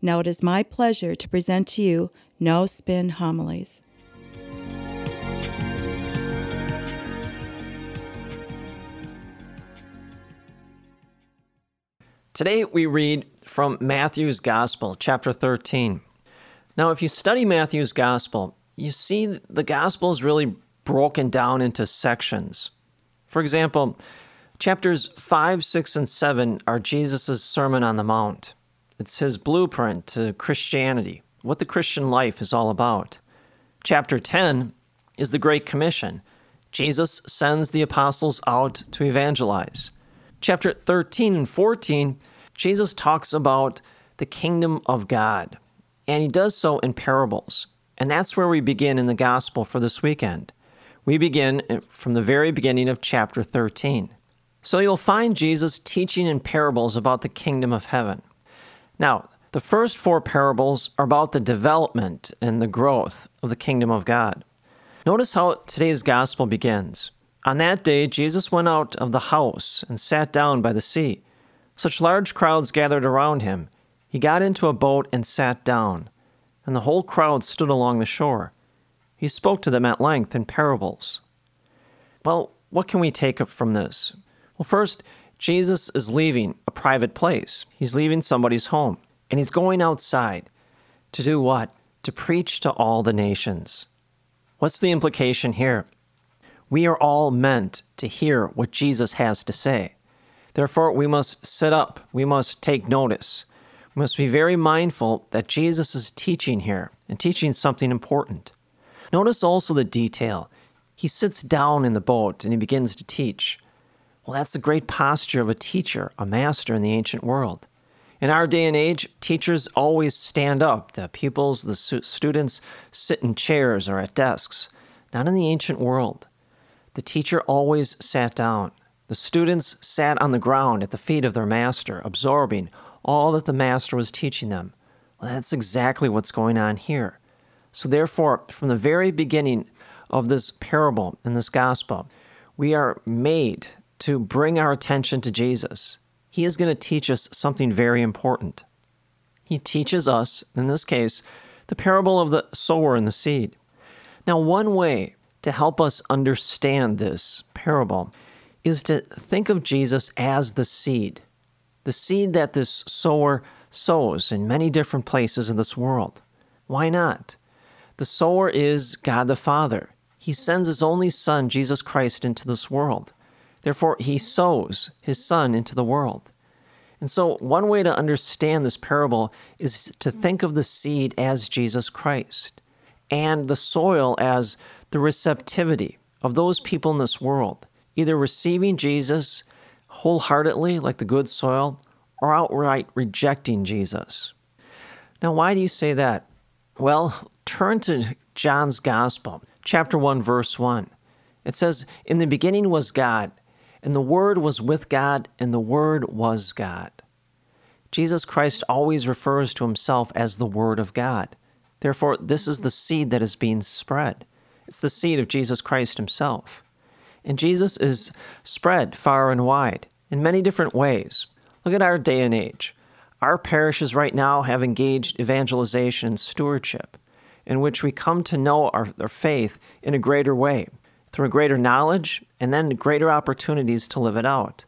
Now it is my pleasure to present to you No Spin Homilies. Today we read from Matthew's Gospel, chapter 13. Now, if you study Matthew's Gospel, you see the Gospel is really broken down into sections. For example, chapters 5, 6, and 7 are Jesus' Sermon on the Mount. It's his blueprint to Christianity, what the Christian life is all about. Chapter 10 is the Great Commission. Jesus sends the apostles out to evangelize. Chapter 13 and 14, Jesus talks about the kingdom of God, and he does so in parables. And that's where we begin in the gospel for this weekend. We begin eh, from the very beginning of chapter 13. So you'll find Jesus teaching in parables about the kingdom of heaven. Now, the first four parables are about the development and the growth of the kingdom of God. Notice how today's gospel begins. On that day, Jesus went out of the house and sat down by the sea. Such large crowds gathered around him. He got into a boat and sat down, and the whole crowd stood along the shore. He spoke to them at length in parables. Well, what can we take from this? Well, first, Jesus is leaving a private place. He's leaving somebody's home, and he's going outside to do what? To preach to all the nations. What's the implication here? We are all meant to hear what Jesus has to say. Therefore, we must sit up, we must take notice. We must be very mindful that Jesus is teaching here and teaching something important. Notice also the detail. He sits down in the boat and he begins to teach. Well, that's the great posture of a teacher, a master in the ancient world. In our day and age, teachers always stand up. The pupils, the students sit in chairs or at desks. Not in the ancient world. The teacher always sat down. The students sat on the ground at the feet of their master, absorbing all that the master was teaching them. Well, that's exactly what's going on here. So, therefore, from the very beginning of this parable in this gospel, we are made to bring our attention to Jesus, he is going to teach us something very important. He teaches us, in this case, the parable of the sower and the seed. Now, one way to help us understand this parable is to think of Jesus as the seed, the seed that this sower sows in many different places in this world. Why not? The sower is God the Father. He sends his only Son, Jesus Christ, into this world. Therefore, he sows his son into the world. And so, one way to understand this parable is to think of the seed as Jesus Christ and the soil as the receptivity of those people in this world, either receiving Jesus wholeheartedly, like the good soil, or outright rejecting Jesus. Now, why do you say that? Well, turn to John's Gospel, chapter 1, verse 1. It says, In the beginning was God and the Word was with God, and the Word was God. Jesus Christ always refers to himself as the Word of God. Therefore, this is the seed that is being spread. It's the seed of Jesus Christ himself. And Jesus is spread far and wide in many different ways. Look at our day and age. Our parishes right now have engaged evangelization and stewardship, in which we come to know our, our faith in a greater way through greater knowledge and then greater opportunities to live it out.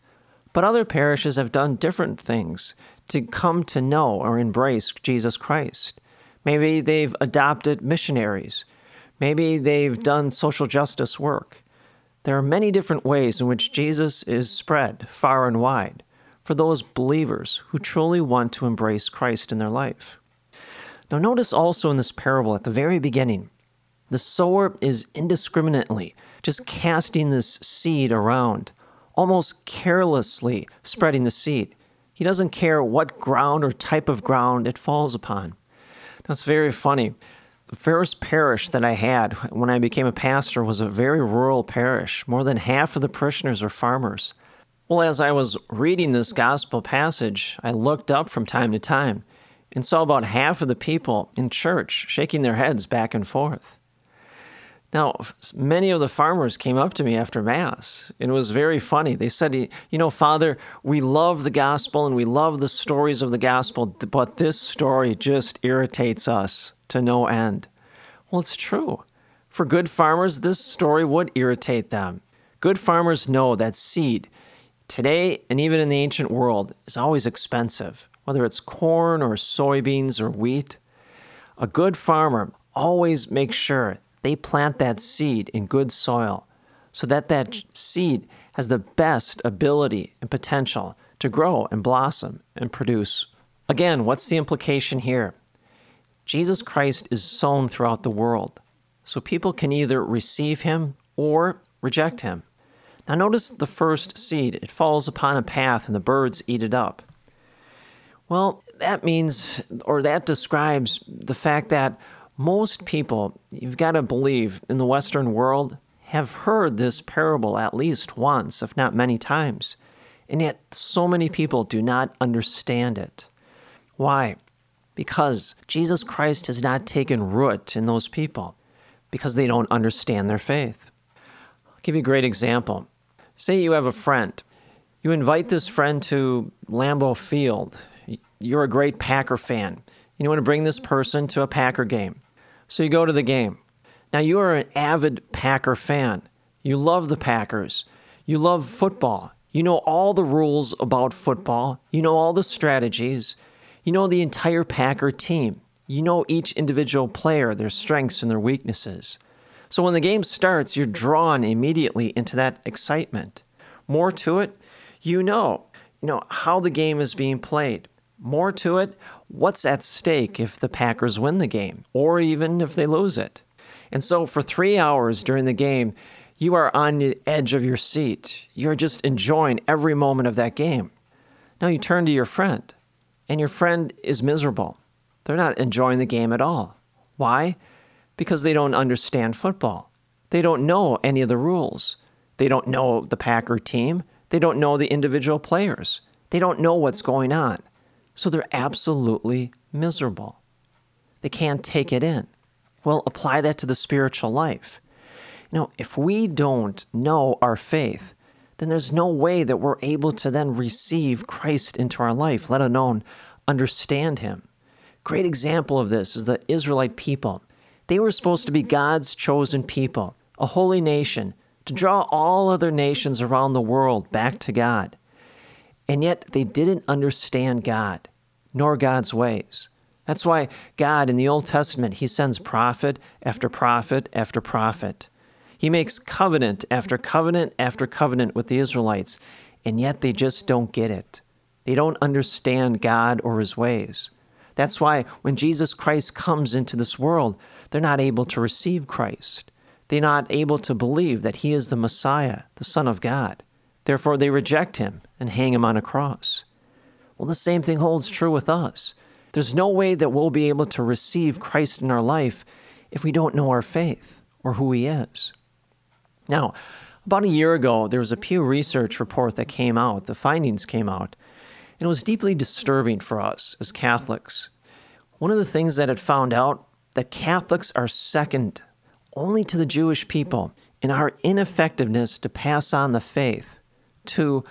But other parishes have done different things to come to know or embrace Jesus Christ. Maybe they've adopted missionaries. Maybe they've done social justice work. There are many different ways in which Jesus is spread far and wide for those believers who truly want to embrace Christ in their life. Now, notice also in this parable at the very beginning, the sower is indiscriminately just casting this seed around, almost carelessly spreading the seed. He doesn't care what ground or type of ground it falls upon. That's very funny. The first parish that I had when I became a pastor was a very rural parish. More than half of the parishioners were farmers. Well, as I was reading this gospel passage, I looked up from time to time and saw about half of the people in church shaking their heads back and forth. Now, many of the farmers came up to me after Mass, and it was very funny. They said, You know, Father, we love the gospel and we love the stories of the gospel, but this story just irritates us to no end. Well, it's true. For good farmers, this story would irritate them. Good farmers know that seed, today and even in the ancient world, is always expensive, whether it's corn or soybeans or wheat. A good farmer always makes sure they plant that seed in good soil so that that seed has the best ability and potential to grow and blossom and produce. Again, what's the implication here? Jesus Christ is sown throughout the world, so people can either receive him or reject him. Now, notice the first seed. It falls upon a path and the birds eat it up. Well, that means, or that describes the fact that most people, you've got to believe, in the Western world have heard this parable at least once, if not many times. And yet, so many people do not understand it. Why? Because Jesus Christ has not taken root in those people, because they don't understand their faith. I'll give you a great example. Say you have a friend. You invite this friend to Lambeau Field. You're a great Packer fan. You want to bring this person to a Packer game. So you go to the game. Now, you are an avid Packer fan. You love the Packers. You love football. You know all the rules about football. You know all the strategies. You know the entire Packer team. You know each individual player, their strengths and their weaknesses. So when the game starts, you're drawn immediately into that excitement. More to it, you know, you know how the game is being played. More to it, what's at stake if the Packers win the game or even if they lose it. And so for three hours during the game, you are on the edge of your seat. You're just enjoying every moment of that game. Now you turn to your friend, and your friend is miserable. They're not enjoying the game at all. Why? Because they don't understand football. They don't know any of the rules. They don't know the Packer team. They don't know the individual players. They don't know what's going on. So they're absolutely miserable. They can't take it in. Well, apply that to the spiritual life. You know, if we don't know our faith, then there's no way that we're able to then receive Christ into our life, let alone understand Him. Great example of this is the Israelite people. They were supposed to be God's chosen people, a holy nation, to draw all other nations around the world back to God. And yet they didn't understand God, nor God's ways. That's why God in the Old Testament, He sends prophet after prophet after prophet. He makes covenant after covenant after covenant with the Israelites, and yet they just don't get it. They don't understand God or His ways. That's why when Jesus Christ comes into this world, they're not able to receive Christ. They're not able to believe that He is the Messiah, the Son of God. Therefore, they reject him and hang him on a cross. Well, the same thing holds true with us. There's no way that we'll be able to receive Christ in our life if we don't know our faith or who he is. Now, about a year ago, there was a Pew Research report that came out, the findings came out, and it was deeply disturbing for us as Catholics. One of the things that it found out that Catholics are second only to the Jewish people in our ineffectiveness to pass on the faith to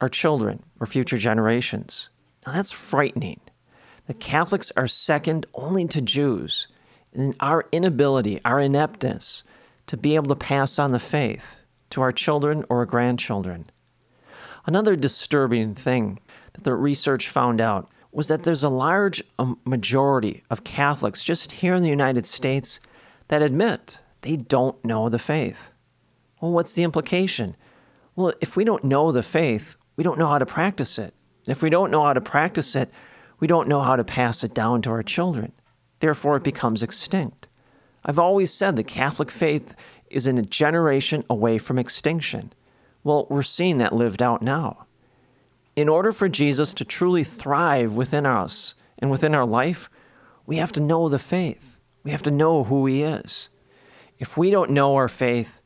our children or future generations. Now that's frightening. The Catholics are second only to Jews in our inability, our ineptness to be able to pass on the faith to our children or our grandchildren. Another disturbing thing that the research found out was that there's a large um, majority of Catholics just here in the United States that admit they don't know the faith. Well, what's the implication? Well, if we don't know the faith, we don't know how to practice it. If we don't know how to practice it, we don't know how to pass it down to our children. Therefore, it becomes extinct. I've always said the Catholic faith is in a generation away from extinction. Well, we're seeing that lived out now. In order for Jesus to truly thrive within us and within our life, we have to know the faith. We have to know who He is. If we don't know our faith,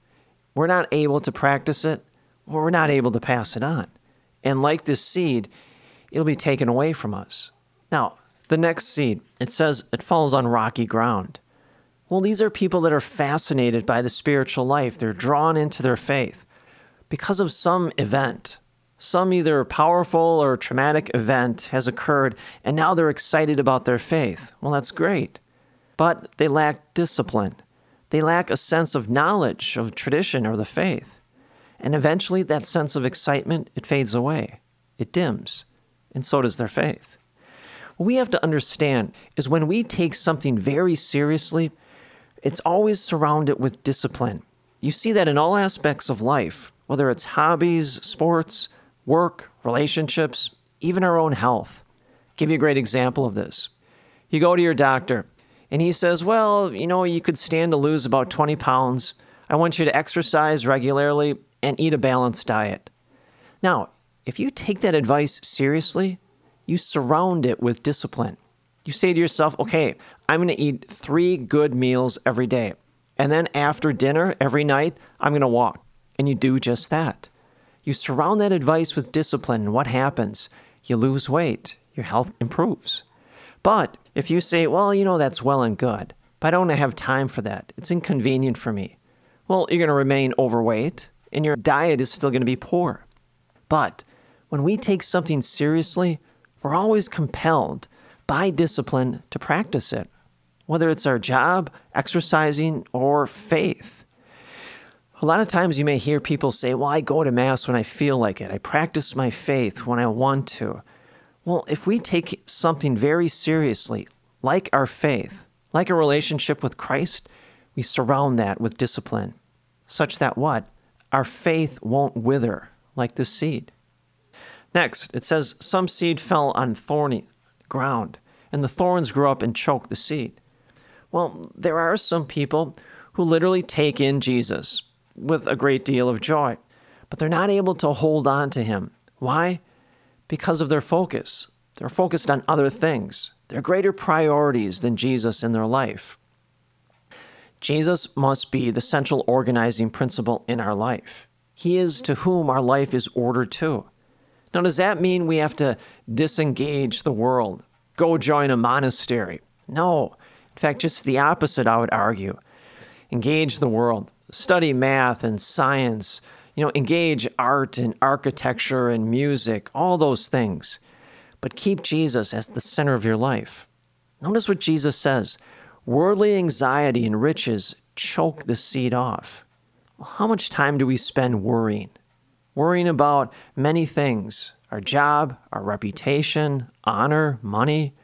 we're not able to practice it, or we're not able to pass it on. And like this seed, it'll be taken away from us. Now, the next seed, it says it falls on rocky ground. Well, these are people that are fascinated by the spiritual life. They're drawn into their faith because of some event. Some either powerful or traumatic event has occurred, and now they're excited about their faith. Well, that's great. But they lack discipline. They lack a sense of knowledge of tradition or the faith. And eventually that sense of excitement, it fades away. It dims. And so does their faith. What we have to understand is when we take something very seriously, it's always surrounded with discipline. You see that in all aspects of life, whether it's hobbies, sports, work, relationships, even our own health. I'll give you a great example of this. You go to your doctor and he says, Well, you know, you could stand to lose about 20 pounds. I want you to exercise regularly and eat a balanced diet. Now, if you take that advice seriously, you surround it with discipline. You say to yourself, okay, I'm going to eat three good meals every day. And then after dinner, every night, I'm going to walk. And you do just that. You surround that advice with discipline, and what happens? You lose weight, your health improves. But if you say, well, you know, that's well and good, but I don't have time for that, it's inconvenient for me, well, you're going to remain overweight and your diet is still going to be poor. But when we take something seriously, we're always compelled by discipline to practice it, whether it's our job, exercising, or faith. A lot of times you may hear people say, Well, I go to Mass when I feel like it. I practice my faith when I want to. Well, if we take something very seriously, like our faith, like a relationship with Christ, we surround that with discipline, such that what? Our faith won't wither like this seed. Next, it says, Some seed fell on thorny ground, and the thorns grew up and choked the seed. Well, there are some people who literally take in Jesus with a great deal of joy, but they're not able to hold on to him. Why? Because of their focus. They're focused on other things. They're greater priorities than Jesus in their life. Jesus must be the central organizing principle in our life. He is to whom our life is ordered to. Now, does that mean we have to disengage the world, go join a monastery? No. In fact, just the opposite, I would argue. Engage the world, study math and science, you know, engage art and architecture and music, all those things. But keep Jesus as the center of your life. Notice what Jesus says worldly anxiety and riches choke the seed off. How much time do we spend worrying? Worrying about many things our job, our reputation, honor, money.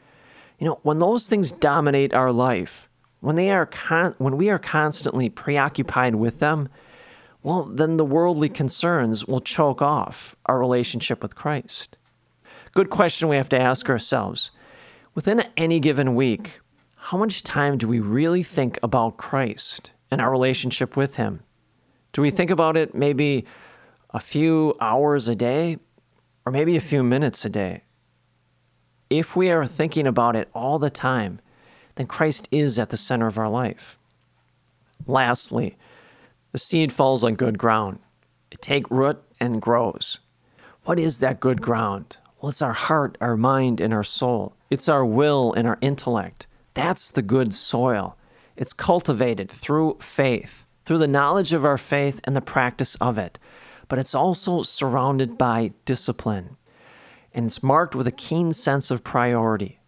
You know, when those things dominate our life, when they are con- when we are constantly preoccupied with them, well, then the worldly concerns will choke off our relationship with Christ. Good question we have to ask ourselves. Within any given week, how much time do we really think about Christ and our relationship with Him? Do we think about it maybe a few hours a day or maybe a few minutes a day? If we are thinking about it all the time, then Christ is at the center of our life. Lastly, the seed falls on good ground. It takes root and grows. What is that good ground? Well, it's our heart, our mind, and our soul. It's our will and our intellect. That's the good soil. It's cultivated through faith, through the knowledge of our faith and the practice of it. But it's also surrounded by discipline. And it's marked with a keen sense of priority.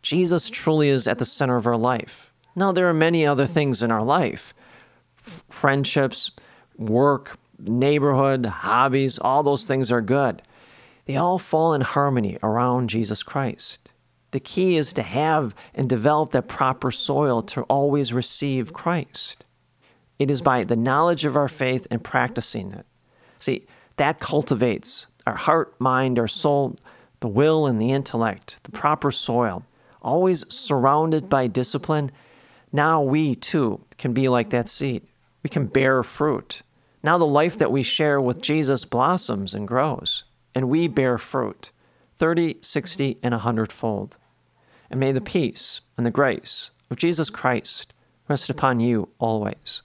Jesus truly is at the center of our life. Now, there are many other things in our life F- friendships, work, neighborhood, hobbies, all those things are good. They all fall in harmony around Jesus Christ. The key is to have and develop that proper soil to always receive Christ. It is by the knowledge of our faith and practicing it. See, that cultivates our heart, mind, our soul, the will, and the intellect, the proper soil always surrounded by discipline, now we too can be like that seed. We can bear fruit. Now the life that we share with Jesus blossoms and grows, and we bear fruit 30, 60, and 100 fold. And may the peace and the grace of Jesus Christ rest upon you always.